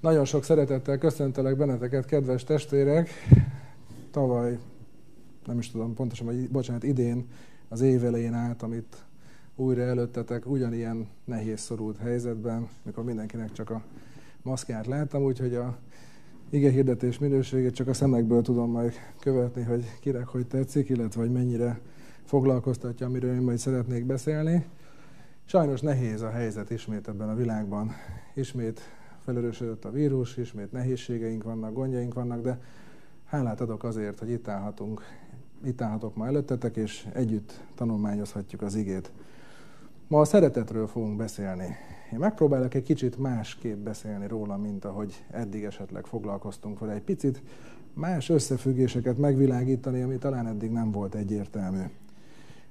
Nagyon sok szeretettel köszöntelek benneteket, kedves testvérek. Tavaly, nem is tudom pontosan, vagy bocsánat, idén az év elején álltam itt újra előttetek ugyanilyen nehéz szorult helyzetben, mikor mindenkinek csak a maszkját láttam, úgyhogy a ige hirdetés minőségét csak a szemekből tudom majd követni, hogy kinek hogy tetszik, illetve hogy mennyire foglalkoztatja, amiről én majd szeretnék beszélni. Sajnos nehéz a helyzet ismét ebben a világban. Ismét felerősödött a vírus, ismét nehézségeink vannak, gondjaink vannak, de hálát adok azért, hogy itt állhatunk, itt állhatok ma előttetek, és együtt tanulmányozhatjuk az igét. Ma a szeretetről fogunk beszélni. Én megpróbálok egy kicsit másképp beszélni róla, mint ahogy eddig esetleg foglalkoztunk vele. Egy picit más összefüggéseket megvilágítani, ami talán eddig nem volt egyértelmű.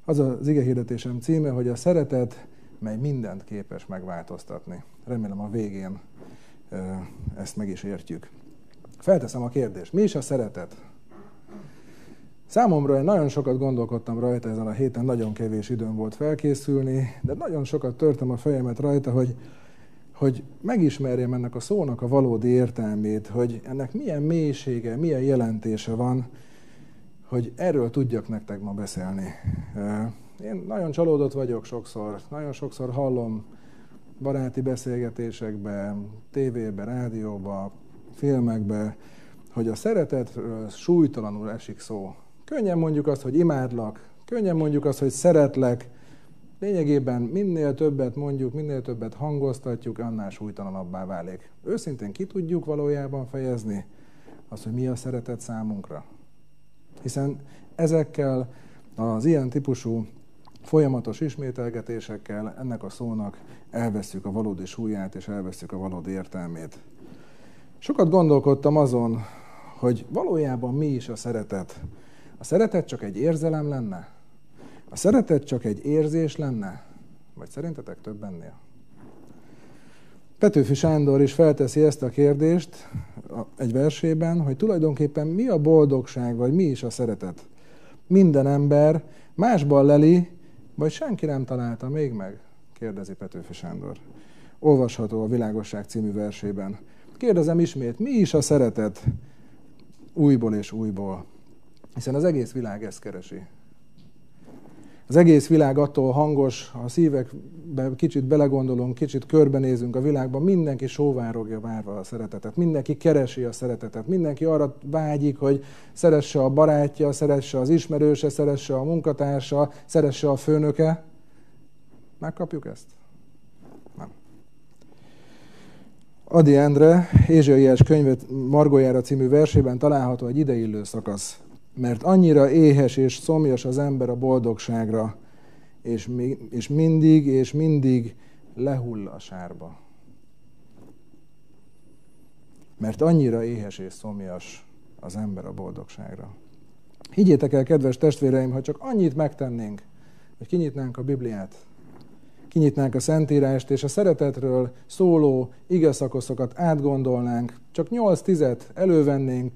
Az az igehirdetésem címe, hogy a szeretet, mely mindent képes megváltoztatni. Remélem a végén ezt meg is értjük. Felteszem a kérdést, mi is a szeretet? Számomra én nagyon sokat gondolkodtam rajta ezen a héten, nagyon kevés időm volt felkészülni, de nagyon sokat törtem a fejemet rajta, hogy, hogy megismerjem ennek a szónak a valódi értelmét, hogy ennek milyen mélysége, milyen jelentése van, hogy erről tudjak nektek ma beszélni. Én nagyon csalódott vagyok sokszor, nagyon sokszor hallom baráti beszélgetésekben, tévében, rádióban, filmekben, hogy a szeretetről súlytalanul esik szó. Könnyen mondjuk azt, hogy imádlak, könnyen mondjuk azt, hogy szeretlek, lényegében minél többet mondjuk, minél többet hangoztatjuk, annál súlytalanabbá válik. Őszintén ki tudjuk valójában fejezni azt, hogy mi a szeretet számunkra. Hiszen ezekkel az ilyen típusú folyamatos ismételgetésekkel ennek a szónak elveszük a valódi súlyát és elveszük a valódi értelmét. Sokat gondolkodtam azon, hogy valójában mi is a szeretet. A szeretet csak egy érzelem lenne? A szeretet csak egy érzés lenne? Vagy szerintetek több ennél? Petőfi Sándor is felteszi ezt a kérdést egy versében, hogy tulajdonképpen mi a boldogság, vagy mi is a szeretet. Minden ember másban leli, vagy senki nem találta még meg? Kérdezi Petőfi Sándor. Olvasható a Világosság című versében. Kérdezem ismét, mi is a szeretet? Újból és újból. Hiszen az egész világ ezt keresi. Az egész világ attól hangos, ha a szívekbe kicsit belegondolunk, kicsit körbenézünk a világban, mindenki sóvárogja várva a szeretetet, mindenki keresi a szeretetet, mindenki arra vágyik, hogy szeresse a barátja, szeresse az ismerőse, szeresse a munkatársa, szeresse a főnöke. Megkapjuk ezt? Nem. Adi Endre Ézsaiás könyvet Margójára című versében található egy ideillő szakasz mert annyira éhes és szomjas az ember a boldogságra, és, mi, és mindig és mindig lehull a sárba. Mert annyira éhes és szomjas az ember a boldogságra. Higgyétek el, kedves testvéreim, ha csak annyit megtennénk, hogy kinyitnánk a Bibliát, kinyitnánk a Szentírást, és a szeretetről szóló igazszakoszokat átgondolnánk, csak nyolc tizet elővennénk,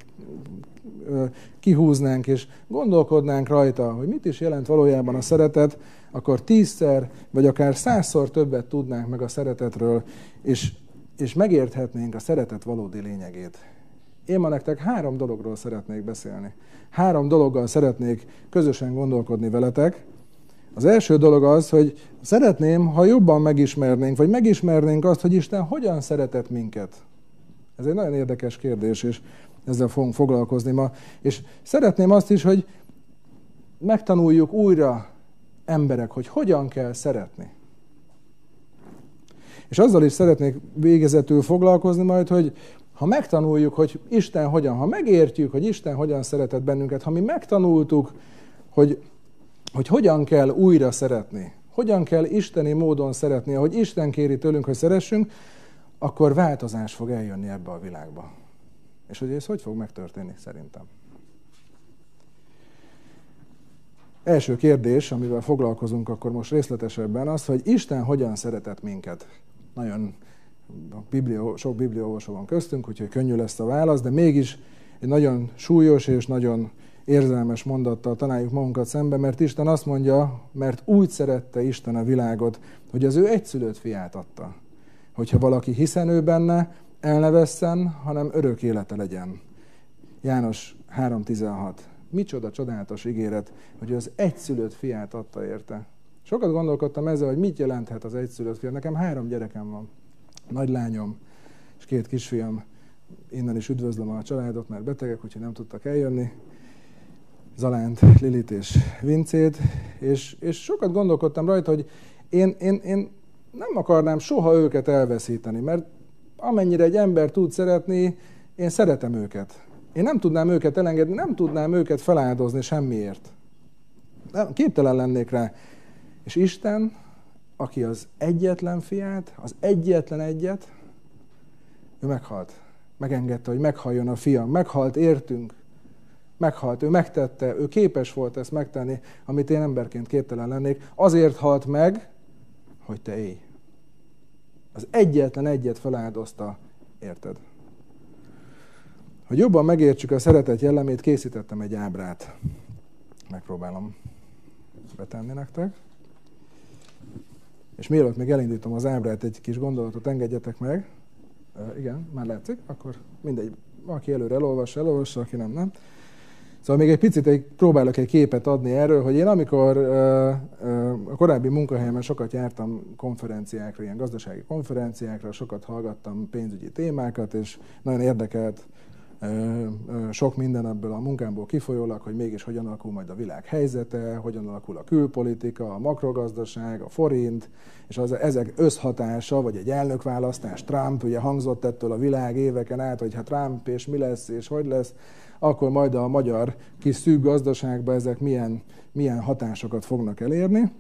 kihúznánk, és gondolkodnánk rajta, hogy mit is jelent valójában a szeretet, akkor tízszer, vagy akár százszor többet tudnánk meg a szeretetről, és, és megérthetnénk a szeretet valódi lényegét. Én ma nektek három dologról szeretnék beszélni. Három dologgal szeretnék közösen gondolkodni veletek. Az első dolog az, hogy szeretném, ha jobban megismernénk, vagy megismernénk azt, hogy Isten hogyan szeretett minket. Ez egy nagyon érdekes kérdés, és ezzel fogunk foglalkozni ma. És szeretném azt is, hogy megtanuljuk újra emberek, hogy hogyan kell szeretni. És azzal is szeretnék végezetül foglalkozni majd, hogy ha megtanuljuk, hogy Isten hogyan, ha megértjük, hogy Isten hogyan szeretett bennünket, ha mi megtanultuk, hogy, hogy hogyan kell újra szeretni, hogyan kell isteni módon szeretni, ahogy Isten kéri tőlünk, hogy szeressünk, akkor változás fog eljönni ebbe a világba. És hogy ez hogy fog megtörténni szerintem? Első kérdés, amivel foglalkozunk akkor most részletesebben, az, hogy Isten hogyan szeretett minket. Nagyon biblió, sok bibliaolvasó van köztünk, úgyhogy könnyű lesz a válasz, de mégis egy nagyon súlyos és nagyon érzelmes mondattal találjuk magunkat szembe, mert Isten azt mondja, mert úgy szerette Isten a világot, hogy az ő egyszülött fiát adta. Hogyha valaki hiszen ő benne, el ne vesszen, hanem örök élete legyen. János 3.16. Micsoda csodálatos ígéret, hogy az egyszülött fiát adta érte. Sokat gondolkodtam ezzel, hogy mit jelenthet az egyszülött fiat. Nekem három gyerekem van. Nagy lányom és két kisfiam. Innen is üdvözlöm a családot, mert betegek, úgyhogy nem tudtak eljönni. Zalánt, Lilit és Vincét, és, és sokat gondolkodtam rajta, hogy én, én, én nem akarnám soha őket elveszíteni, mert amennyire egy ember tud szeretni, én szeretem őket. Én nem tudnám őket elengedni, nem tudnám őket feláldozni semmiért. Nem, képtelen lennék rá. És Isten, aki az egyetlen fiát, az egyetlen egyet, ő meghalt. Megengedte, hogy meghalljon a fiam. Meghalt értünk. Meghalt. Ő megtette, ő képes volt ezt megtenni, amit én emberként képtelen lennék. Azért halt meg, hogy te élj. Az egyetlen egyet feláldozta, érted? Hogy jobban megértsük a szeretet jellemét, készítettem egy ábrát. Megpróbálom betenni nektek. És mielőtt még elindítom az ábrát, egy kis gondolatot engedjetek meg. Uh, igen, már látszik, akkor mindegy, aki előre elolvassa, elolvassa, aki nem, nem. Szóval még egy picit egy, próbálok egy képet adni erről, hogy én amikor a korábbi munkahelyemen sokat jártam konferenciákra, ilyen gazdasági konferenciákra, sokat hallgattam pénzügyi témákat, és nagyon érdekelt sok minden ebből a munkámból kifolyólag, hogy mégis hogyan alakul majd a világ helyzete, hogyan alakul a külpolitika, a makrogazdaság, a forint, és az, ezek összhatása, vagy egy elnökválasztás, Trump, ugye hangzott ettől a világ éveken át, hogy hát Trump és mi lesz, és hogy lesz, akkor majd a magyar kis szűk gazdaságban ezek milyen, milyen hatásokat fognak elérni.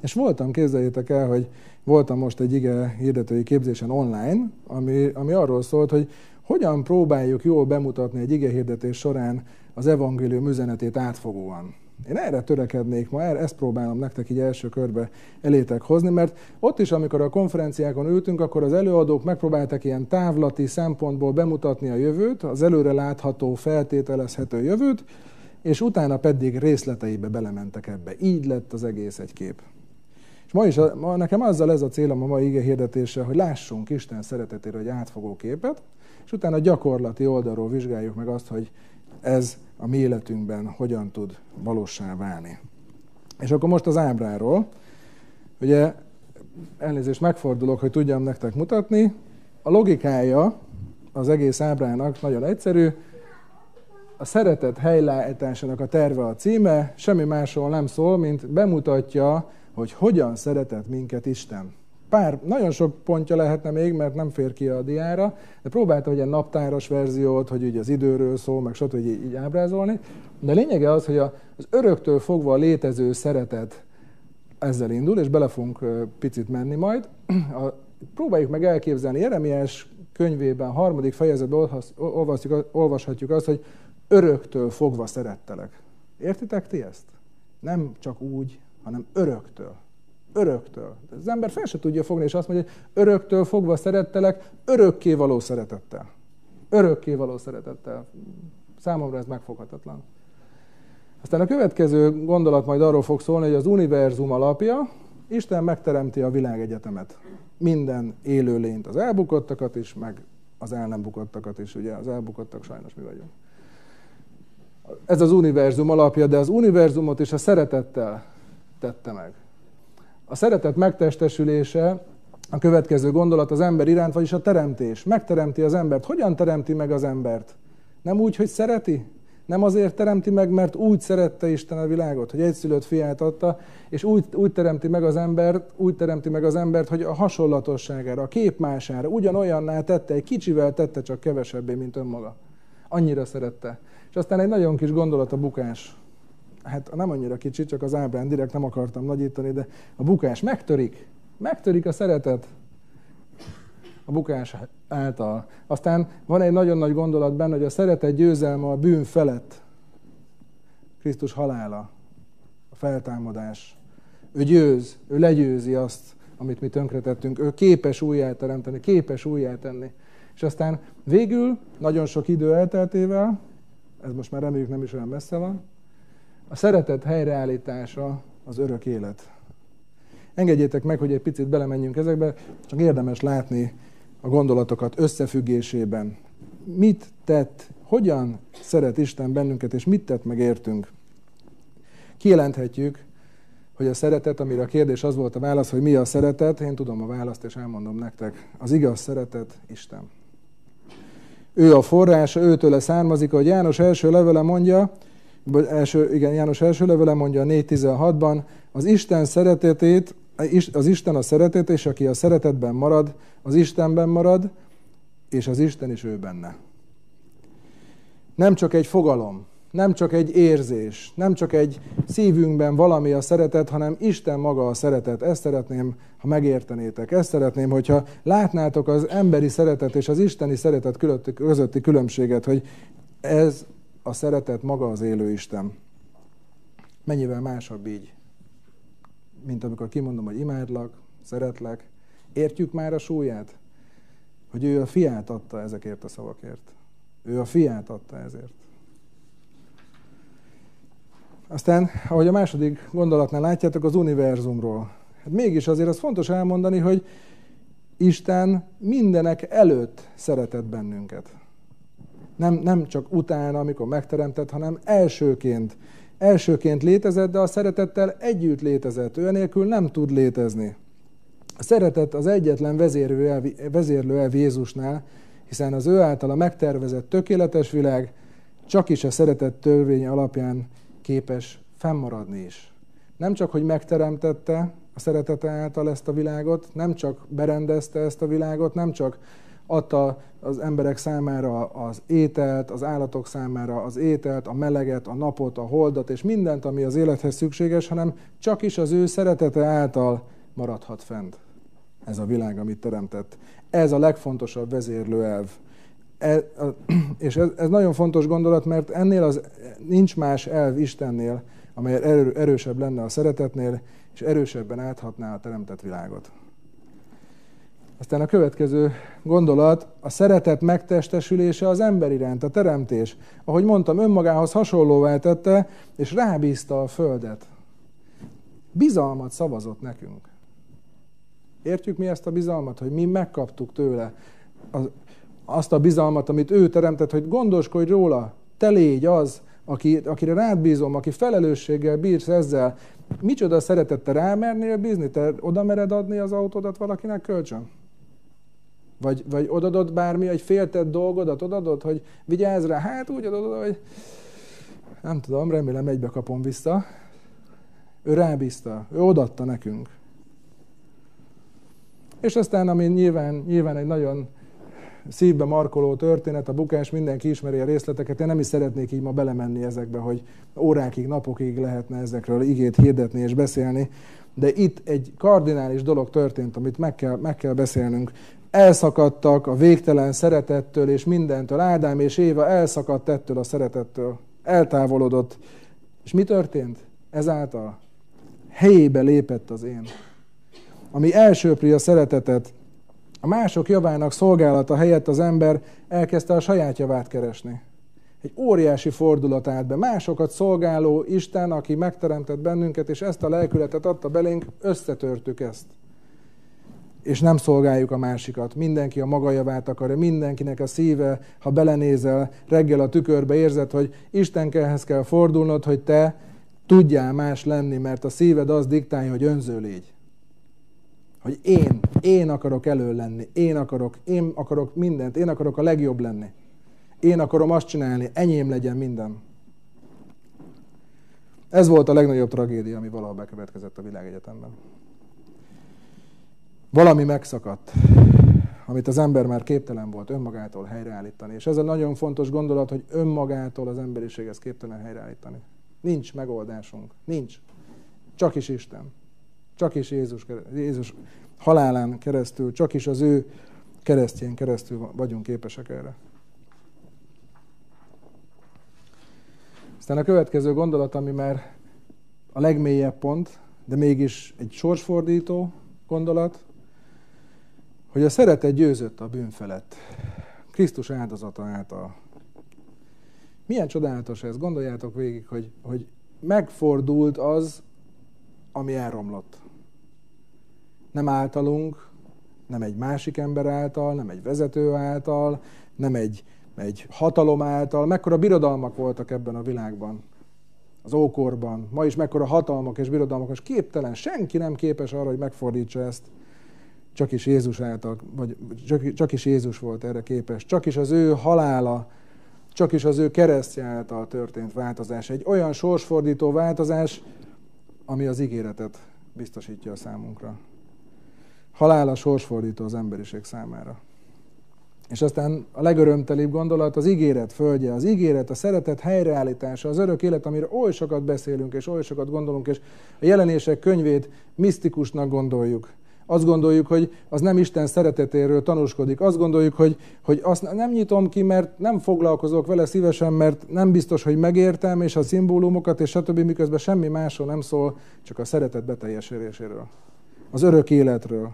És voltam, képzeljétek el, hogy voltam most egy ige hirdetői képzésen online, ami, ami arról szólt, hogy hogyan próbáljuk jól bemutatni egy igehirdetés során az evangélium üzenetét átfogóan. Én erre törekednék ma, erre, ezt próbálom nektek így első körbe elétek hozni, mert ott is, amikor a konferenciákon ültünk, akkor az előadók megpróbáltak ilyen távlati szempontból bemutatni a jövőt, az előre látható, feltételezhető jövőt, és utána pedig részleteibe belementek ebbe. Így lett az egész egy kép. És ma is, ma nekem azzal ez a célom a mai ige hirdetése, hogy lássunk Isten szeretetére egy átfogó képet, és utána gyakorlati oldalról vizsgáljuk meg azt, hogy ez a mi életünkben hogyan tud valósá válni. És akkor most az ábráról. Ugye elnézést megfordulok, hogy tudjam nektek mutatni. A logikája az egész ábrának nagyon egyszerű. A szeretet helyreállításának a terve a címe, semmi másról nem szól, mint bemutatja, hogy hogyan szeretett minket Isten pár, nagyon sok pontja lehetne még, mert nem fér ki a diára, de próbáltam egy naptáros verziót, hogy ugye az időről szól, meg stb. Így, így ábrázolni. De lényege az, hogy az öröktől fogva létező szeretet ezzel indul, és bele fogunk picit menni majd. A, próbáljuk meg elképzelni, Jeremiás könyvében, harmadik fejezetben olvashatjuk azt, hogy öröktől fogva szerettelek. Értitek ti ezt? Nem csak úgy, hanem öröktől. Öröktől. Az ember fel se tudja fogni, és azt mondja, hogy öröktől fogva szerettelek, örökké való szeretettel. Örökké való szeretettel. Számomra ez megfoghatatlan. Aztán a következő gondolat majd arról fog szólni, hogy az univerzum alapja, Isten megteremti a világegyetemet. Minden élőlényt, az elbukottakat is, meg az el nem bukottakat is, ugye az elbukottak sajnos mi vagyunk. Ez az univerzum alapja, de az univerzumot is a szeretettel tette meg. A szeretet megtestesülése a következő gondolat az ember iránt, vagyis a teremtés. Megteremti az embert. Hogyan teremti meg az embert? Nem úgy, hogy szereti? Nem azért teremti meg, mert úgy szerette Isten a világot, hogy egyszülött fiát adta, és úgy, úgy teremti meg az embert, úgy teremti meg az embert, hogy a hasonlatosságára, a képmására, ugyanolyanná tette, egy kicsivel tette, csak kevesebbé, mint önmaga. Annyira szerette. És aztán egy nagyon kis gondolat a bukás hát nem annyira kicsi, csak az ábrán direkt nem akartam nagyítani, de a bukás megtörik. Megtörik a szeretet a bukás által. Aztán van egy nagyon nagy gondolat benne, hogy a szeretet győzelme a bűn felett. Krisztus halála, a feltámadás. Ő győz, ő legyőzi azt, amit mi tönkretettünk. Ő képes újjáteremteni, képes újjátenni. És aztán végül, nagyon sok idő elteltével, ez most már reméljük nem is olyan messze van, a szeretet helyreállítása az örök élet. Engedjétek meg, hogy egy picit belemenjünk ezekbe, csak érdemes látni a gondolatokat összefüggésében. Mit tett, hogyan szeret Isten bennünket, és mit tett meg értünk. Kijelenthetjük, hogy a szeretet, amire a kérdés az volt a válasz, hogy mi a szeretet, én tudom a választ, és elmondom nektek. Az igaz szeretet Isten. Ő a forrása, őtőle származik, hogy János első levele mondja, vagy első, igen, János első levele mondja a 4.16-ban, az Isten szeretetét, az Isten a szeretet, és aki a szeretetben marad, az Istenben marad, és az Isten is ő benne. Nem csak egy fogalom, nem csak egy érzés, nem csak egy szívünkben valami a szeretet, hanem Isten maga a szeretet. Ezt szeretném, ha megértenétek. Ezt szeretném, hogyha látnátok az emberi szeretet és az isteni szeretet közötti különbséget, hogy ez a szeretet maga az élő Isten. Mennyivel másabb így, mint amikor kimondom, hogy imádlak, szeretlek. Értjük már a súlyát? Hogy ő a fiát adta ezekért a szavakért. Ő a fiát adta ezért. Aztán, ahogy a második gondolatnál látjátok, az univerzumról. Hát mégis azért az fontos elmondani, hogy Isten mindenek előtt szeretett bennünket. Nem, nem csak utána, amikor megteremtett, hanem elsőként. Elsőként létezett, de a szeretettel együtt létezett. Ő nélkül nem tud létezni. A szeretet az egyetlen vezérlő elv Jézusnál, hiszen az ő általa megtervezett tökéletes világ csak is a szeretet törvénye alapján képes fennmaradni is. Nem csak, hogy megteremtette a szeretete által ezt a világot, nem csak berendezte ezt a világot, nem csak adta az emberek számára az ételt, az állatok számára az ételt, a meleget, a napot, a holdat és mindent, ami az élethez szükséges, hanem csak is az ő szeretete által maradhat fent ez a világ, amit teremtett. Ez a legfontosabb vezérlő elv. E, és ez, ez nagyon fontos gondolat, mert ennél az nincs más elv Istennél, amely erő, erősebb lenne a szeretetnél, és erősebben áthatná a teremtett világot. Aztán a következő gondolat, a szeretet megtestesülése az ember iránt, a teremtés. Ahogy mondtam, önmagához hasonlóvá tette, és rábízta a földet. Bizalmat szavazott nekünk. Értjük mi ezt a bizalmat, hogy mi megkaptuk tőle azt a bizalmat, amit ő teremtett, hogy gondoskodj róla, te légy az, aki, akire rád bízom, aki felelősséggel bírsz ezzel. Micsoda szeretette rámernél bízni? Te oda mered adni az autódat valakinek kölcsön? Vagy, vagy odadod bármi, egy féltett dolgodat odadod, hogy vigyázz rá? Hát úgy adod, hogy nem tudom, remélem egybe kapom vissza. Ő rábízta, ő odatta nekünk. És aztán, ami nyilván, nyilván egy nagyon szívbe markoló történet, a bukás, mindenki ismeri a részleteket, én nem is szeretnék így ma belemenni ezekbe, hogy órákig, napokig lehetne ezekről igét hirdetni és beszélni, de itt egy kardinális dolog történt, amit meg kell, meg kell beszélnünk. Elszakadtak a végtelen szeretettől és mindentől. Ádám és Éva elszakadt ettől a szeretettől. Eltávolodott. És mi történt? Ezáltal helyébe lépett az én. Ami elsőpri a szeretetet, a mások javának szolgálata helyett az ember elkezdte a saját javát keresni. Egy óriási fordulat állt be. Másokat szolgáló Isten, aki megteremtett bennünket, és ezt a lelkületet adta belénk, összetörtük ezt. És nem szolgáljuk a másikat. Mindenki a maga javát akarja, mindenkinek a szíve, ha belenézel, reggel a tükörbe érzed, hogy Istenkehez kell fordulnod, hogy te tudjál más lenni, mert a szíved az diktálja, hogy önző légy. Hogy én, én akarok elő lenni, én akarok, én akarok mindent, én akarok a legjobb lenni. Én akarom azt csinálni, enyém legyen minden. Ez volt a legnagyobb tragédia, ami valaha bekövetkezett a világegyetemben. Valami megszakadt, amit az ember már képtelen volt önmagától helyreállítani. És ez a nagyon fontos gondolat, hogy önmagától az emberiség ezt képtelen helyreállítani. Nincs megoldásunk. Nincs. Csak is Isten. Csak is Jézus, Jézus halálán keresztül, csak is az ő keresztjén keresztül vagyunk képesek erre. Aztán a következő gondolat, ami már a legmélyebb pont, de mégis egy sorsfordító gondolat, hogy a szeretet győzött a bűn felett. Krisztus áldozata által. Milyen csodálatos ez, gondoljátok végig, hogy, hogy megfordult az, ami elromlott nem általunk, Nem egy másik ember által, nem egy vezető által, nem egy, egy hatalom által. Mekkora birodalmak voltak ebben a világban, az ókorban. Ma is mekkora hatalmak és birodalmak, és képtelen, senki nem képes arra, hogy megfordítsa ezt. Csak is Jézus által, vagy csak, csak is Jézus volt erre képes. Csak is az ő halála, csak is az ő keresztje által történt változás. Egy olyan sorsfordító változás, ami az ígéretet biztosítja a számunkra. Halála sorsfordító az emberiség számára. És aztán a legörömtelibb gondolat az ígéret földje, az ígéret, a szeretet helyreállítása, az örök élet, amire oly sokat beszélünk és oly sokat gondolunk, és a jelenések könyvét misztikusnak gondoljuk. Azt gondoljuk, hogy az nem Isten szeretetéről tanúskodik. Azt gondoljuk, hogy, hogy azt nem nyitom ki, mert nem foglalkozok vele szívesen, mert nem biztos, hogy megértem, és a szimbólumokat, és stb. miközben semmi másról nem szól, csak a szeretet beteljesüléséről. Az örök életről.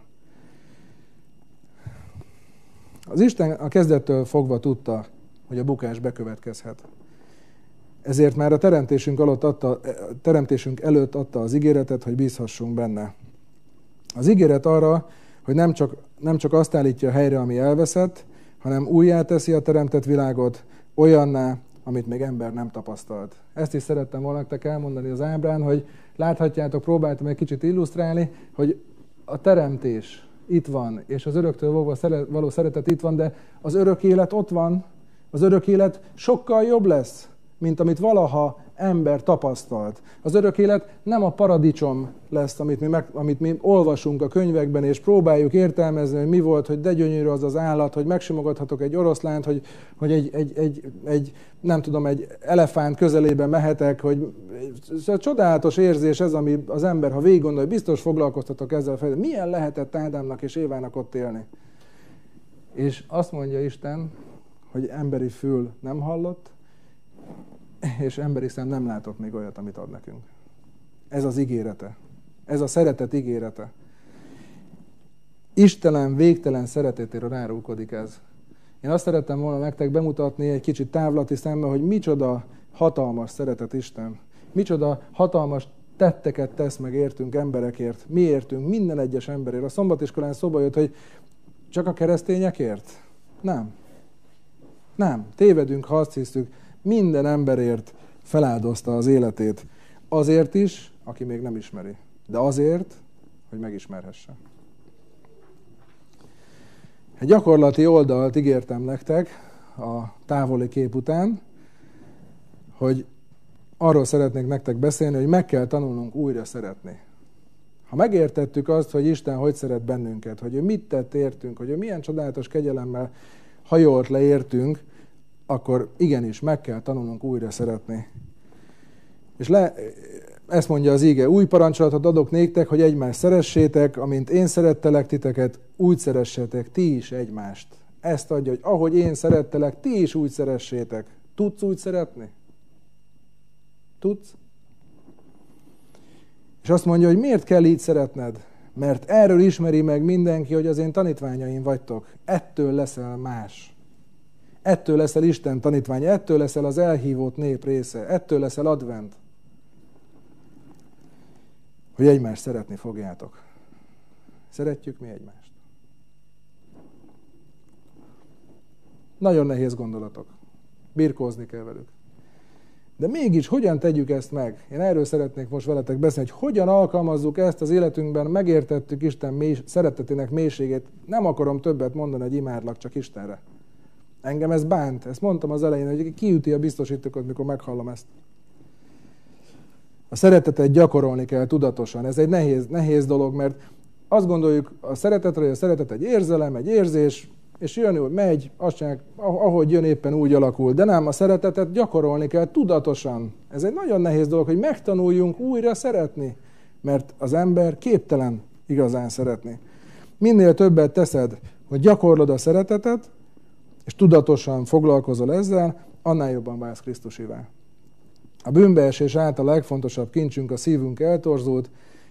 Az Isten a kezdettől fogva tudta, hogy a bukás bekövetkezhet. Ezért már a teremtésünk, alatt adta, teremtésünk előtt adta az ígéretet, hogy bízhassunk benne. Az ígéret arra, hogy nem csak, nem csak azt állítja helyre, ami elveszett, hanem újjá teszi a teremtett világot olyanná, amit még ember nem tapasztalt. Ezt is szerettem volna nektek elmondani az ábrán, hogy láthatjátok, próbáltam egy kicsit illusztrálni, hogy a teremtés itt van, és az öröktől való szeretet itt van, de az örök élet ott van, az örök élet sokkal jobb lesz, mint amit valaha ember tapasztalt. Az örök élet nem a paradicsom lesz, amit mi, meg, amit mi olvasunk a könyvekben, és próbáljuk értelmezni, hogy mi volt, hogy de gyönyörű az az állat, hogy megsimogathatok egy oroszlánt, hogy, hogy egy, egy, egy, egy, nem tudom, egy elefánt közelébe mehetek, hogy a csodálatos érzés ez, ami az ember, ha végig gondol, biztos foglalkoztatok ezzel fejlődő. Milyen lehetett Ádámnak és Évának ott élni? És azt mondja Isten, hogy emberi fül nem hallott, és emberi szem nem látott még olyat, amit ad nekünk. Ez az ígérete. Ez a szeretet ígérete. Istelen, végtelen szeretetéről rárulkodik ez. Én azt szerettem volna nektek bemutatni egy kicsit távlati szemmel, hogy micsoda hatalmas szeretet Isten. Micsoda hatalmas tetteket tesz meg értünk emberekért. Mi értünk, minden egyes emberért. A szombatiskolán szóba jött, hogy csak a keresztényekért? Nem. Nem. Tévedünk, ha azt hiszük, minden emberért feláldozta az életét. Azért is, aki még nem ismeri, de azért, hogy megismerhesse. Egy gyakorlati oldalt ígértem nektek a távoli kép után, hogy arról szeretnék nektek beszélni, hogy meg kell tanulnunk újra szeretni. Ha megértettük azt, hogy Isten hogy szeret bennünket, hogy ő mit tett értünk, hogy ő milyen csodálatos kegyelemmel hajolt le értünk, akkor igenis meg kell tanulnunk újra szeretni. És le, ezt mondja az íge, új parancsolatot adok néktek, hogy egymást szeressétek, amint én szerettelek titeket, úgy szeressetek ti is egymást. Ezt adja, hogy ahogy én szerettelek, ti is úgy szeressétek. Tudsz úgy szeretni? Tudsz? És azt mondja, hogy miért kell így szeretned? Mert erről ismeri meg mindenki, hogy az én tanítványaim vagytok. Ettől leszel más. Ettől leszel Isten tanítványa, ettől leszel az elhívott nép része, ettől leszel advent. Hogy egymást szeretni fogjátok. Szeretjük mi egymást. Nagyon nehéz gondolatok. Birkózni kell velük. De mégis hogyan tegyük ezt meg? Én erről szeretnék most veletek beszélni, hogy hogyan alkalmazzuk ezt az életünkben, megértettük Isten mély, szeretetének mélységét. Nem akarom többet mondani, hogy imádlak csak Istenre. Engem ez bánt. Ezt mondtam az elején, hogy kiüti a biztosítókat, mikor meghallom ezt. A szeretetet gyakorolni kell tudatosan. Ez egy nehéz, nehéz dolog, mert azt gondoljuk a szeretetre, hogy a szeretet egy érzelem, egy érzés, és jön, hogy megy, azt csinálják, ahogy jön éppen úgy alakul. De nem, a szeretetet gyakorolni kell tudatosan. Ez egy nagyon nehéz dolog, hogy megtanuljunk újra szeretni, mert az ember képtelen igazán szeretni. Minél többet teszed, hogy gyakorlod a szeretetet, és tudatosan foglalkozol ezzel, annál jobban válsz Krisztusivá. A bűnbeesés által legfontosabb kincsünk a szívünk eltorzult,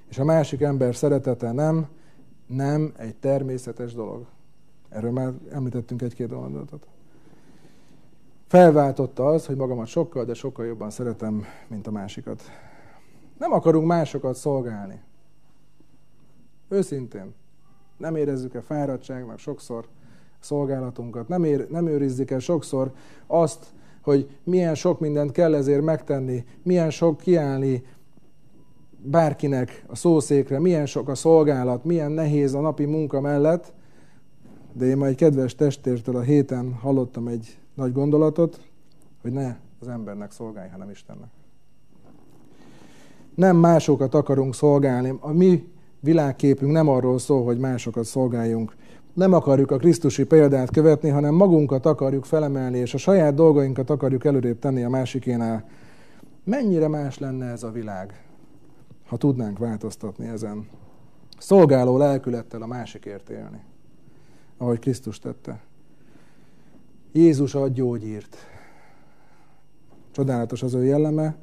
és a másik ember szeretete nem, nem egy természetes dolog. Erről már említettünk egy-két gondolatot. Felváltotta az, hogy magamat sokkal, de sokkal jobban szeretem, mint a másikat. Nem akarunk másokat szolgálni. Őszintén. Nem érezzük-e fáradtságnak sokszor szolgálatunkat? Nem, ér, nem őrizzük el sokszor azt, hogy milyen sok mindent kell ezért megtenni, milyen sok kiállni bárkinek a szószékre, milyen sok a szolgálat, milyen nehéz a napi munka mellett, de én ma egy kedves testértől a héten hallottam egy nagy gondolatot, hogy ne az embernek szolgálj, hanem Istennek. Nem másokat akarunk szolgálni. A mi világképünk nem arról szól, hogy másokat szolgáljunk. Nem akarjuk a Krisztusi példát követni, hanem magunkat akarjuk felemelni, és a saját dolgainkat akarjuk előrébb tenni a másikénál. Mennyire más lenne ez a világ, ha tudnánk változtatni ezen. Szolgáló lelkülettel a másikért élni, ahogy Krisztus tette. Jézus ad gyógyírt. Csodálatos az ő jelleme,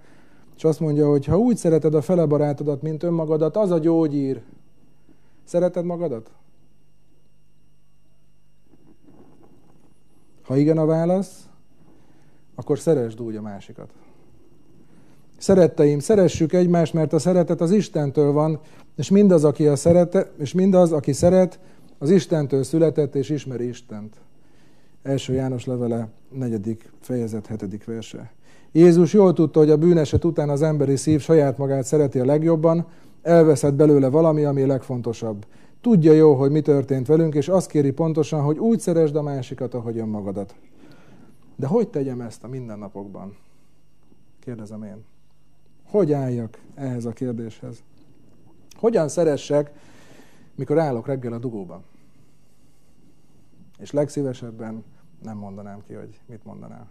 és azt mondja, hogy ha úgy szereted a fele barátodat, mint önmagadat, az a gyógyír. Szereted magadat? Ha igen a válasz, akkor szeresd úgy a másikat. Szeretteim, szeressük egymást, mert a szeretet az Istentől van, és mindaz, aki, a szerete, és mindaz, aki szeret, az Istentől született és ismeri Istent. Első János levele, negyedik fejezet, hetedik verse. Jézus jól tudta, hogy a bűneset után az emberi szív saját magát szereti a legjobban, elveszett belőle valami, ami a legfontosabb. Tudja jó, hogy mi történt velünk, és azt kéri pontosan, hogy úgy szeresd a másikat, ahogy önmagadat. De hogy tegyem ezt a mindennapokban? Kérdezem én. Hogy álljak ehhez a kérdéshez? Hogyan szeressek, mikor állok reggel a dugóban? És legszívesebben nem mondanám ki, hogy mit mondanál.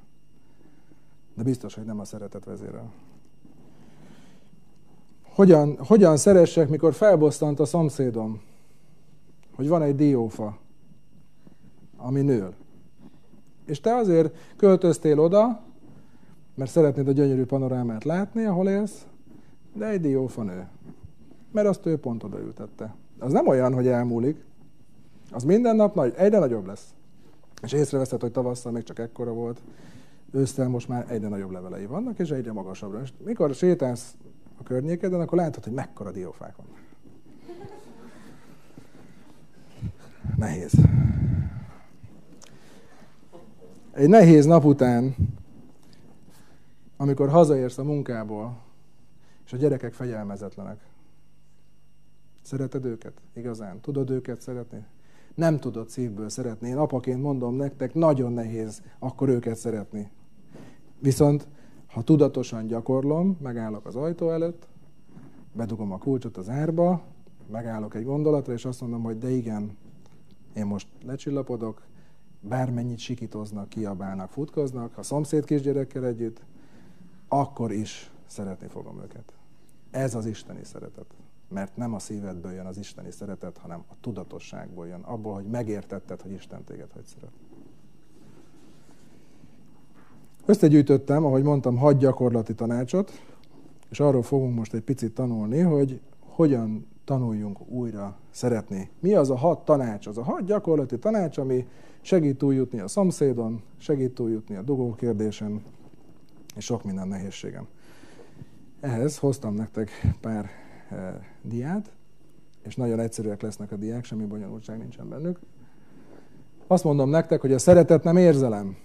De biztos, hogy nem a szeretet vezérel. Hogyan, hogyan szeressek, mikor felbosszant a szomszédom, hogy van egy diófa, ami nől. És te azért költöztél oda, mert szeretnéd a gyönyörű panorámát látni, ahol élsz, de egy diófa nő. Mert azt ő pont odaültette. Az nem olyan, hogy elmúlik. Az minden nap nagy, egyre nagyobb lesz. És észreveszed, hogy tavasszal még csak ekkora volt, ősztel most már egyre nagyobb levelei vannak, és egyre magasabbra. És mikor sétálsz a környékeden, akkor látod, hogy mekkora diófák vannak. Nehéz. Egy nehéz nap után, amikor hazaérsz a munkából, és a gyerekek fegyelmezetlenek, szereted őket igazán? Tudod őket szeretni? Nem tudod szívből szeretni. Én apaként mondom nektek, nagyon nehéz akkor őket szeretni. Viszont, ha tudatosan gyakorlom, megállok az ajtó előtt, bedugom a kulcsot az árba, megállok egy gondolatra, és azt mondom, hogy de igen, én most lecsillapodok, bármennyit sikítoznak, kiabálnak, futkoznak, ha szomszéd kisgyerekkel együtt, akkor is szeretni fogom őket. Ez az isteni szeretet. Mert nem a szívedből jön az isteni szeretet, hanem a tudatosságból jön, abból, hogy megértetted, hogy Isten téged hogy szeret. Összegyűjtöttem, ahogy mondtam, hat gyakorlati tanácsot, és arról fogunk most egy picit tanulni, hogy hogyan tanuljunk újra szeretni. Mi az a hat tanács? Az a hat gyakorlati tanács, ami segít túljutni a szomszédon, segít túljutni a dugó kérdésen, és sok minden nehézségen. Ehhez hoztam nektek pár e, diát, és nagyon egyszerűek lesznek a diák, semmi bonyolultság nincsen bennük. Azt mondom nektek, hogy a szeretet nem érzelem.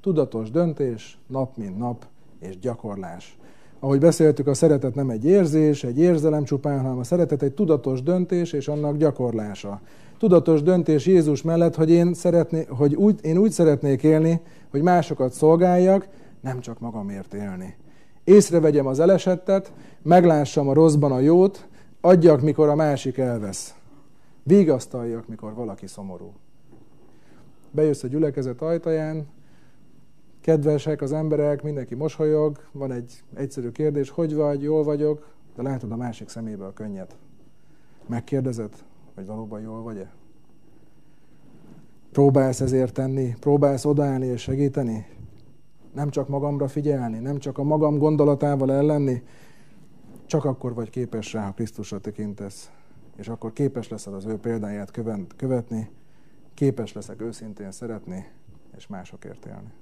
Tudatos döntés, nap mint nap, és gyakorlás. Ahogy beszéltük, a szeretet nem egy érzés, egy érzelem csupán, hanem a szeretet egy tudatos döntés és annak gyakorlása. Tudatos döntés Jézus mellett, hogy én, szeretné, hogy úgy, én úgy szeretnék élni, hogy másokat szolgáljak, nem csak magamért élni. Észrevegyem az elesettet, meglássam a rosszban a jót, adjak, mikor a másik elvesz. Vigasztaljak, mikor valaki szomorú. Bejössz a gyülekezet ajtaján, kedvesek az emberek, mindenki mosolyog, van egy egyszerű kérdés, hogy vagy, jól vagyok, de látod a másik szemébe a könnyet. Megkérdezed, hogy valóban jól vagy-e? Próbálsz ezért tenni, próbálsz odaállni és segíteni? Nem csak magamra figyelni, nem csak a magam gondolatával ellenni, csak akkor vagy képes rá, ha Krisztusra tekintesz. És akkor képes leszel az ő példáját követni, képes leszek őszintén szeretni, és másokért élni.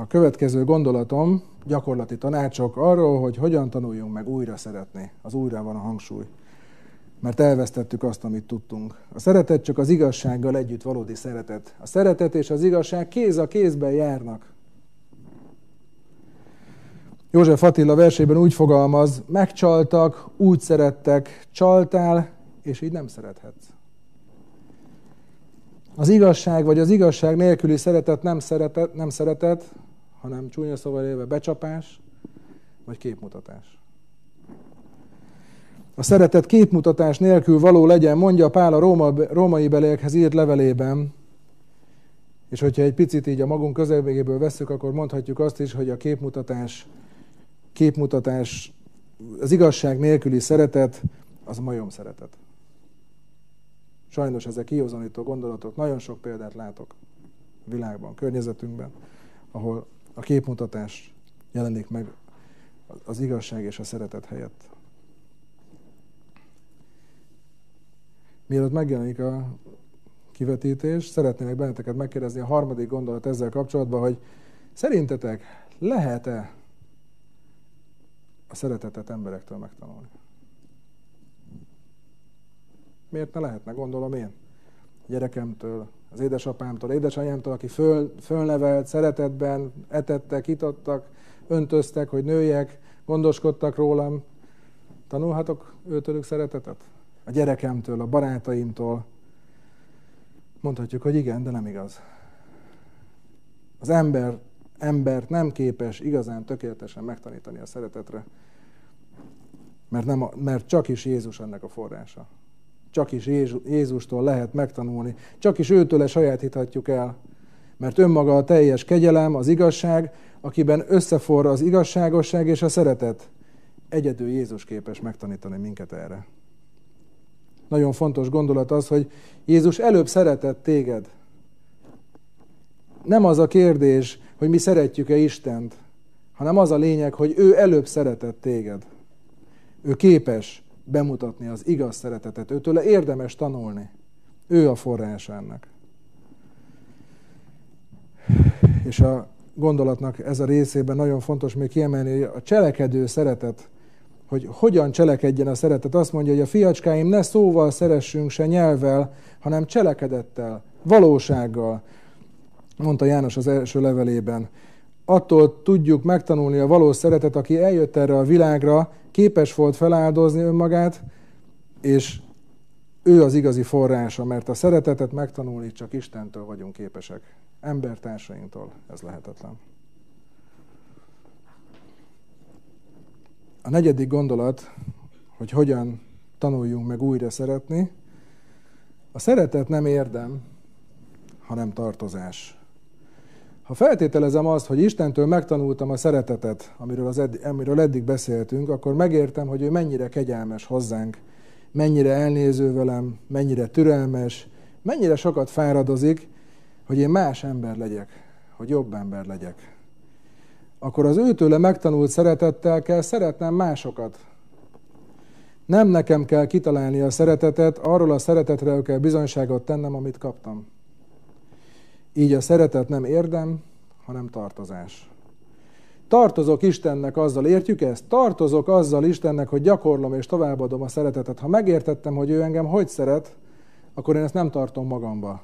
A következő gondolatom, gyakorlati tanácsok arról, hogy hogyan tanuljunk meg újra szeretni. Az újra van a hangsúly. Mert elvesztettük azt, amit tudtunk. A szeretet csak az igazsággal együtt valódi szeretet. A szeretet és az igazság kéz a kézben járnak. József Attila versében úgy fogalmaz, megcsaltak, úgy szerettek, csaltál, és így nem szerethetsz. Az igazság vagy az igazság nélküli szeretet nem szeretet, nem szeretet hanem csúnya szóval élve becsapás vagy képmutatás. A szeretet képmutatás nélkül való legyen, mondja Pál a Róma, római beliekhez írt levelében, és hogyha egy picit így a magunk közelvégéből veszük, akkor mondhatjuk azt is, hogy a képmutatás, képmutatás, az igazság nélküli szeretet, az majom szeretet. Sajnos ezek kihozanító gondolatok. Nagyon sok példát látok világban, környezetünkben, ahol a képmutatás jelenik meg az igazság és a szeretet helyett. Mielőtt megjelenik a kivetítés, szeretnének benneteket megkérdezni a harmadik gondolat ezzel kapcsolatban, hogy szerintetek lehet-e a szeretetet emberektől megtanulni? Miért ne lehetne, gondolom én, gyerekemtől, az édesapámtól, édesanyámtól, aki föl, fölnevelt, szeretetben etettek, itattak, öntöztek, hogy nőjek, gondoskodtak rólam. Tanulhatok őtőlük szeretetet? A gyerekemtől, a barátaimtól. Mondhatjuk, hogy igen, de nem igaz. Az ember embert nem képes igazán tökéletesen megtanítani a szeretetre, mert, nem a, mert csak is Jézus ennek a forrása. Csak is Jézustól lehet megtanulni, csak is őtől sajátíthatjuk el. Mert önmaga a teljes kegyelem, az igazság, akiben összeforr az igazságosság és a szeretet. Egyedül Jézus képes megtanítani minket erre. Nagyon fontos gondolat az, hogy Jézus előbb szeretett téged. Nem az a kérdés, hogy mi szeretjük-e Istent, hanem az a lényeg, hogy ő előbb szeretett téged. Ő képes bemutatni az igaz szeretetet. Őtől érdemes tanulni. Ő a forrás ennek. És a gondolatnak ez a részében nagyon fontos még kiemelni, hogy a cselekedő szeretet, hogy hogyan cselekedjen a szeretet. Azt mondja, hogy a fiacskáim ne szóval szeressünk, se nyelvvel, hanem cselekedettel, valósággal, mondta János az első levelében. Attól tudjuk megtanulni a valós szeretet, aki eljött erre a világra, képes volt feláldozni önmagát, és ő az igazi forrása, mert a szeretetet megtanulni csak Istentől vagyunk képesek. Embertársainktól ez lehetetlen. A negyedik gondolat, hogy hogyan tanuljunk meg újra szeretni, a szeretet nem érdem, hanem tartozás. Ha feltételezem azt, hogy Istentől megtanultam a szeretetet, amiről, az edd- amiről eddig beszéltünk, akkor megértem, hogy ő mennyire kegyelmes hozzánk, mennyire elnéző velem, mennyire türelmes, mennyire sokat fáradozik, hogy én más ember legyek, hogy jobb ember legyek. Akkor az őtőle megtanult szeretettel kell szeretnem másokat. Nem nekem kell kitalálni a szeretetet, arról a szeretetről kell bizonyságot tennem, amit kaptam. Így a szeretet nem érdem, hanem tartozás. Tartozok Istennek azzal, értjük ezt? Tartozok azzal Istennek, hogy gyakorlom és továbbadom a szeretetet. Ha megértettem, hogy ő engem hogy szeret, akkor én ezt nem tartom magamba.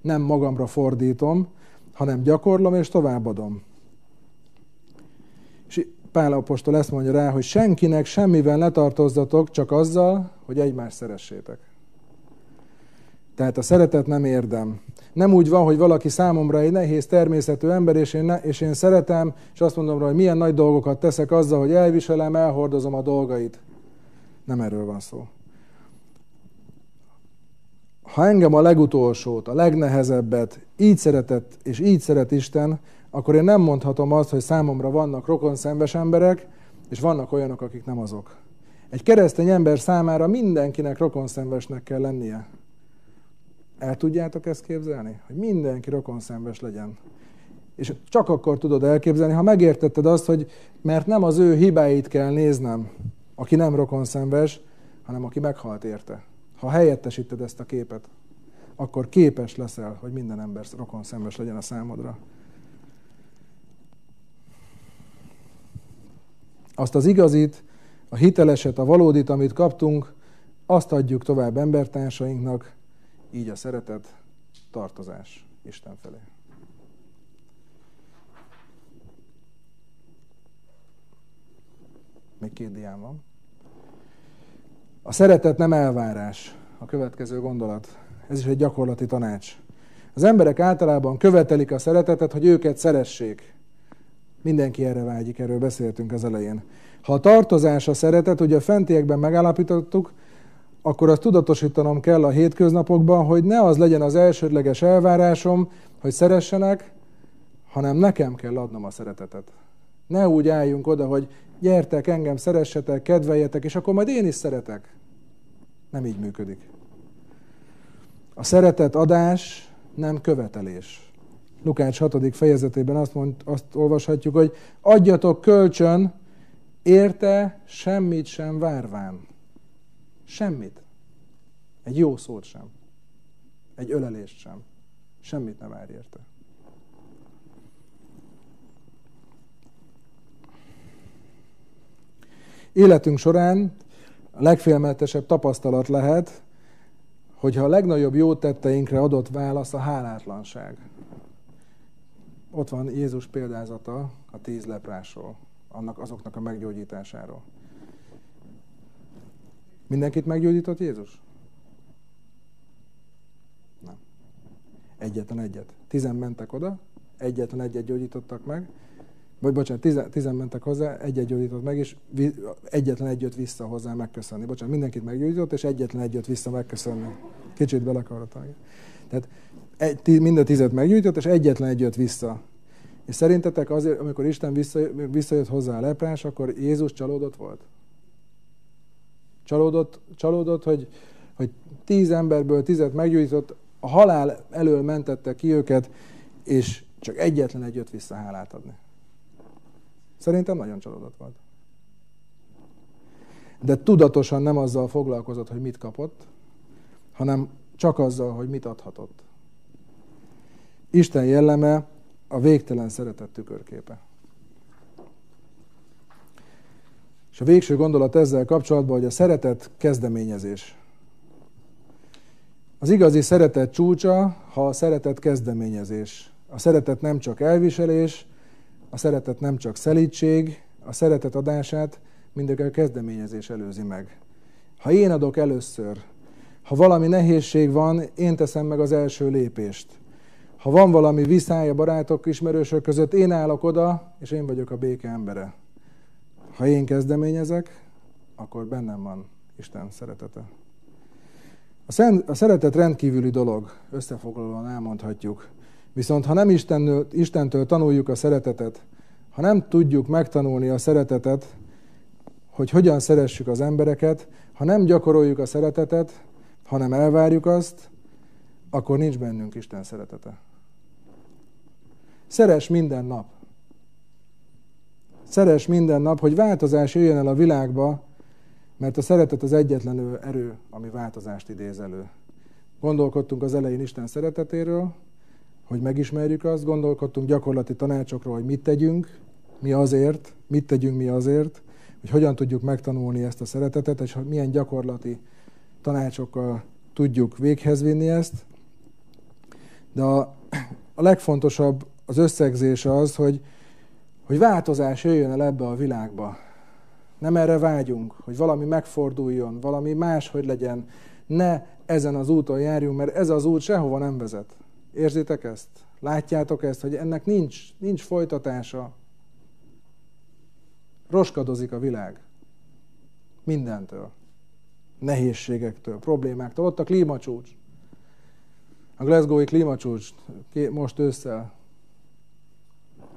Nem magamra fordítom, hanem gyakorlom és továbbadom. És Pál apostol ezt mondja rá, hogy senkinek semmivel ne tartozzatok, csak azzal, hogy egymást szeressétek. Tehát a szeretet nem érdem. Nem úgy van, hogy valaki számomra egy nehéz természetű ember, és én, ne, és én szeretem, és azt mondom rá, hogy milyen nagy dolgokat teszek azzal, hogy elviselem, elhordozom a dolgait. Nem erről van szó. Ha engem a legutolsót, a legnehezebbet így szeretett, és így szeret Isten, akkor én nem mondhatom azt, hogy számomra vannak rokonszenves emberek, és vannak olyanok, akik nem azok. Egy keresztény ember számára mindenkinek rokonszenvesnek kell lennie. El tudjátok ezt képzelni? Hogy mindenki rokonszenves legyen. És csak akkor tudod elképzelni, ha megértetted azt, hogy mert nem az ő hibáit kell néznem, aki nem rokonszenves, hanem aki meghalt érte. Ha helyettesíted ezt a képet, akkor képes leszel, hogy minden ember rokonszenves legyen a számodra. Azt az igazit, a hiteleset, a valódit, amit kaptunk, azt adjuk tovább embertársainknak, így a szeretet tartozás Isten felé. Még két diám van. A szeretet nem elvárás. A következő gondolat. Ez is egy gyakorlati tanács. Az emberek általában követelik a szeretetet, hogy őket szeressék. Mindenki erre vágyik, erről beszéltünk az elején. Ha a tartozás a szeretet, ugye a fentiekben megállapítottuk, akkor azt tudatosítanom kell a hétköznapokban, hogy ne az legyen az elsődleges elvárásom, hogy szeressenek, hanem nekem kell adnom a szeretetet. Ne úgy álljunk oda, hogy gyertek, engem szeressetek, kedveljetek, és akkor majd én is szeretek. Nem így működik. A szeretet adás nem követelés. Lukács 6. fejezetében azt, mond, azt olvashatjuk, hogy adjatok kölcsön, érte semmit sem várván. Semmit. Egy jó szót sem. Egy ölelést sem. Semmit nem várj érte. Életünk során a legfélmeltesebb tapasztalat lehet, hogyha a legnagyobb jó tetteinkre adott válasz a hálátlanság. Ott van Jézus példázata a tíz leprásról, annak, azoknak a meggyógyításáról. Mindenkit meggyógyított Jézus? Nem. Egyetlen egyet. Tizen mentek oda, egyetlen egyet gyógyítottak meg, vagy bocsánat, tizen, tizen mentek hozzá, egyet gyógyított meg, és egyetlen egy jött vissza hozzá megköszönni. Bocsánat, mindenkit meggyógyított, és egyetlen egy jött vissza megköszönni. Kicsit belekaroltam. Tehát egy, mind a tizet meggyújtott, és egyetlen egy jött vissza. És szerintetek azért, amikor Isten visszajött, visszajött hozzá a leprás, akkor Jézus csalódott volt? Csalódott, csalódott hogy, hogy tíz emberből tizet meggyújtott, a halál elől mentette ki őket, és csak egyetlen egy jött vissza hálát adni. Szerintem nagyon csalódott volt. De tudatosan nem azzal foglalkozott, hogy mit kapott, hanem csak azzal, hogy mit adhatott. Isten jelleme a végtelen szeretet tükörképe. És a végső gondolat ezzel kapcsolatban, hogy a szeretet kezdeményezés. Az igazi szeretet csúcsa, ha a szeretet kezdeményezés. A szeretet nem csak elviselés, a szeretet nem csak szelítség, a szeretet adását mindig a kezdeményezés előzi meg. Ha én adok először, ha valami nehézség van, én teszem meg az első lépést. Ha van valami viszály barátok, ismerősök között, én állok oda, és én vagyok a béke embere. Ha én kezdeményezek, akkor bennem van Isten szeretete. A, szent, a szeretet rendkívüli dolog, összefoglalóan elmondhatjuk. Viszont ha nem Istentől, Istentől tanuljuk a szeretetet, ha nem tudjuk megtanulni a szeretetet, hogy hogyan szeressük az embereket, ha nem gyakoroljuk a szeretetet, hanem elvárjuk azt, akkor nincs bennünk Isten szeretete. Szeres minden nap. Szeres minden nap, hogy változás jöjjön el a világba, mert a szeretet az egyetlen erő, ami változást idéz elő. Gondolkodtunk az elején Isten szeretetéről, hogy megismerjük azt, gondolkodtunk gyakorlati tanácsokról, hogy mit tegyünk, mi azért, mit tegyünk mi azért, hogy hogyan tudjuk megtanulni ezt a szeretetet, és milyen gyakorlati tanácsokkal tudjuk véghez vinni ezt. De a, a legfontosabb az összegzés az, hogy, hogy változás jöjjön el ebbe a világba. Nem erre vágyunk, hogy valami megforduljon, valami máshogy legyen. Ne ezen az úton járjunk, mert ez az út sehova nem vezet. Érzitek ezt? Látjátok ezt, hogy ennek nincs, nincs folytatása. Roskadozik a világ. Mindentől nehézségektől, problémáktól. Ott a klímacsúcs. A Glasgow-i klímacsúcs most ősszel.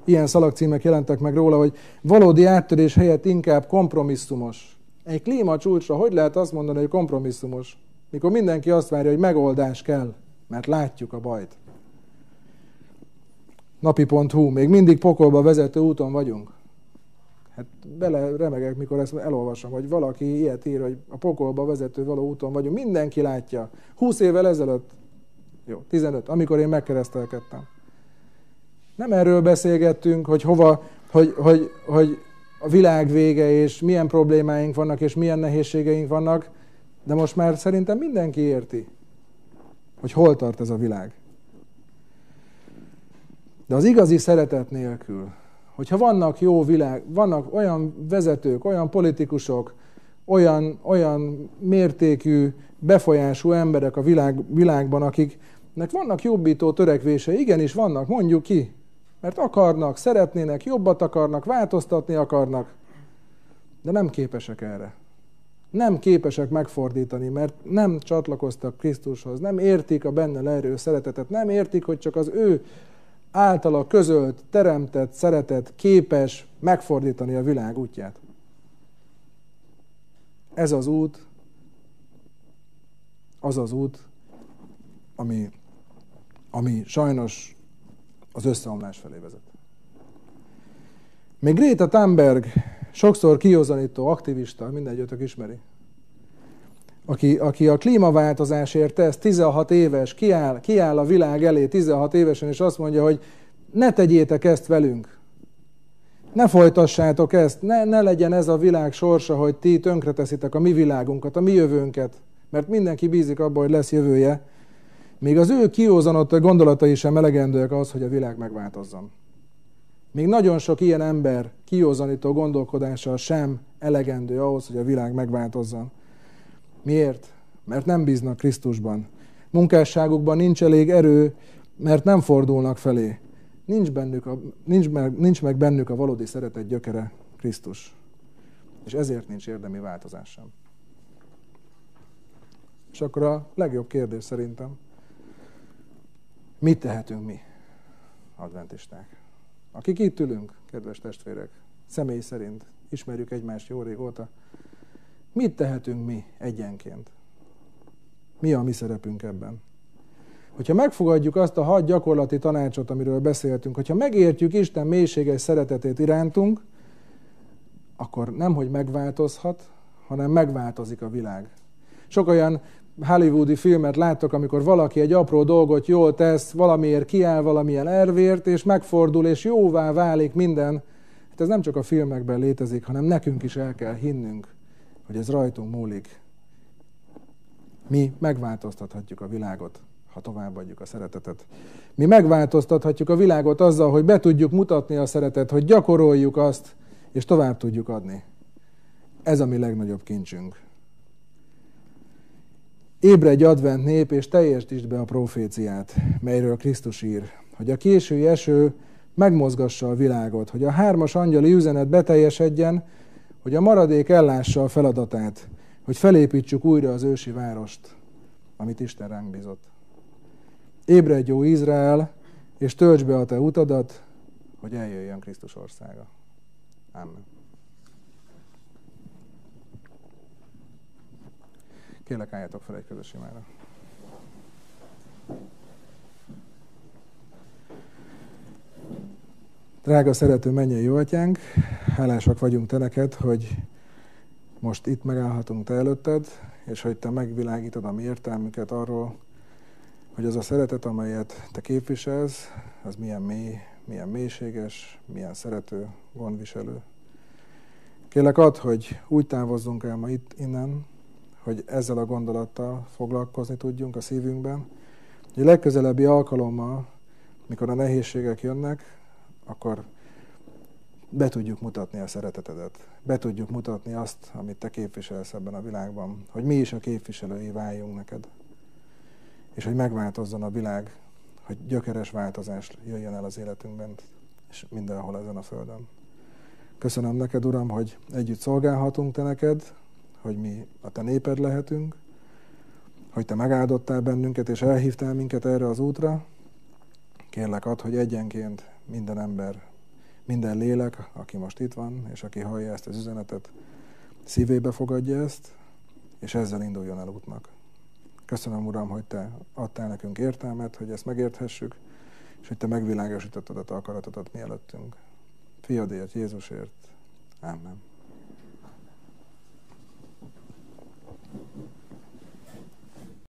Ilyen szalagcímek jelentek meg róla, hogy valódi áttörés helyett inkább kompromisszumos. Egy klímacsúcsra hogy lehet azt mondani, hogy kompromisszumos? Mikor mindenki azt várja, hogy megoldás kell, mert látjuk a bajt. Napi.hu, még mindig pokolba vezető úton vagyunk. Hát bele remegek, mikor ezt elolvasom, hogy valaki ilyet ír, hogy a pokolba vezető való úton vagyunk. Mindenki látja. 20 évvel ezelőtt, jó, 15, amikor én megkeresztelkedtem. Nem erről beszélgettünk, hogy hova, hogy, hogy, hogy a világ vége, és milyen problémáink vannak, és milyen nehézségeink vannak, de most már szerintem mindenki érti, hogy hol tart ez a világ. De az igazi szeretet nélkül, hogyha vannak jó világ, vannak olyan vezetők, olyan politikusok, olyan, olyan mértékű, befolyású emberek a világ, világban, akiknek vannak jobbító törekvése, igenis vannak, mondjuk ki, mert akarnak, szeretnének, jobbat akarnak, változtatni akarnak, de nem képesek erre. Nem képesek megfordítani, mert nem csatlakoztak Krisztushoz, nem értik a benne leerő szeretetet, nem értik, hogy csak az ő általa közölt, teremtett szeretet képes megfordítani a világ útját. Ez az út, az az út, ami, ami sajnos az összeomlás felé vezet. Még Greta Thunberg, sokszor kiózanító aktivista, mindegyötök ismeri, aki, aki a klímaváltozásért tesz, 16 éves, kiáll, kiáll a világ elé 16 évesen, és azt mondja, hogy ne tegyétek ezt velünk. Ne folytassátok ezt, ne, ne legyen ez a világ sorsa, hogy ti tönkreteszitek a mi világunkat, a mi jövőnket, mert mindenki bízik abban, hogy lesz jövője, még az ő kiózanott gondolatai sem elegendőek az, hogy a világ megváltozzon. Még nagyon sok ilyen ember kiózanító gondolkodása sem elegendő ahhoz, hogy a világ megváltozzon. Miért? Mert nem bíznak Krisztusban. Munkásságukban nincs elég erő, mert nem fordulnak felé. Nincs, bennük a, nincs, meg, nincs meg bennük a valódi szeretet gyökere, Krisztus. És ezért nincs érdemi változás sem. És akkor a legjobb kérdés szerintem, Mit tehetünk mi, adventisták? Akik itt ülünk, kedves testvérek, személy szerint, ismerjük egymást jó régóta, mit tehetünk mi egyenként? Mi a mi szerepünk ebben? Hogyha megfogadjuk azt a hat gyakorlati tanácsot, amiről beszéltünk, hogyha megértjük Isten mélységes szeretetét irántunk, akkor nem, hogy megváltozhat, hanem megváltozik a világ. Sok olyan hollywoodi filmet láttok, amikor valaki egy apró dolgot jól tesz, valamiért kiáll valamilyen ervért, és megfordul, és jóvá válik minden. Hát ez nem csak a filmekben létezik, hanem nekünk is el kell hinnünk, hogy ez rajtunk múlik. Mi megváltoztathatjuk a világot, ha továbbadjuk a szeretetet. Mi megváltoztathatjuk a világot azzal, hogy be tudjuk mutatni a szeretet, hogy gyakoroljuk azt, és tovább tudjuk adni. Ez a mi legnagyobb kincsünk. Ébredj advent nép, és teljesítsd be a proféciát, melyről Krisztus ír, hogy a késői eső megmozgassa a világot, hogy a hármas angyali üzenet beteljesedjen, hogy a maradék ellássa a feladatát, hogy felépítsük újra az ősi várost, amit Isten ránk bizott. Ébredj, jó Izrael, és töltsd be a te utadat, hogy eljöjjön Krisztus országa. Amen. Kérlek, álljatok fel egy közös imára. Drága szerető mennyei jó atyánk, hálásak vagyunk te neked, hogy most itt megállhatunk te előtted, és hogy te megvilágítod a mi értelmünket arról, hogy az a szeretet, amelyet te képviselsz, az milyen mély, milyen mélységes, milyen szerető, gondviselő. Kérlek ad, hogy úgy távozzunk el ma itt innen, hogy ezzel a gondolattal foglalkozni tudjunk a szívünkben, hogy a legközelebbi alkalommal, mikor a nehézségek jönnek, akkor be tudjuk mutatni a szeretetedet. Be tudjuk mutatni azt, amit te képviselsz ebben a világban. Hogy mi is a képviselői váljunk neked. És hogy megváltozzon a világ, hogy gyökeres változás jöjjön el az életünkben, és mindenhol ezen a földön. Köszönöm neked, Uram, hogy együtt szolgálhatunk te neked, hogy mi a te néped lehetünk, hogy te megáldottál bennünket, és elhívtál minket erre az útra. Kérlek ad, hogy egyenként minden ember, minden lélek, aki most itt van, és aki hallja ezt az üzenetet, szívébe fogadja ezt, és ezzel induljon el útnak. Köszönöm, Uram, hogy Te adtál nekünk értelmet, hogy ezt megérthessük, és hogy Te megvilágosítottad a te akaratodat mielőttünk. Fiadért, Jézusért. Amen.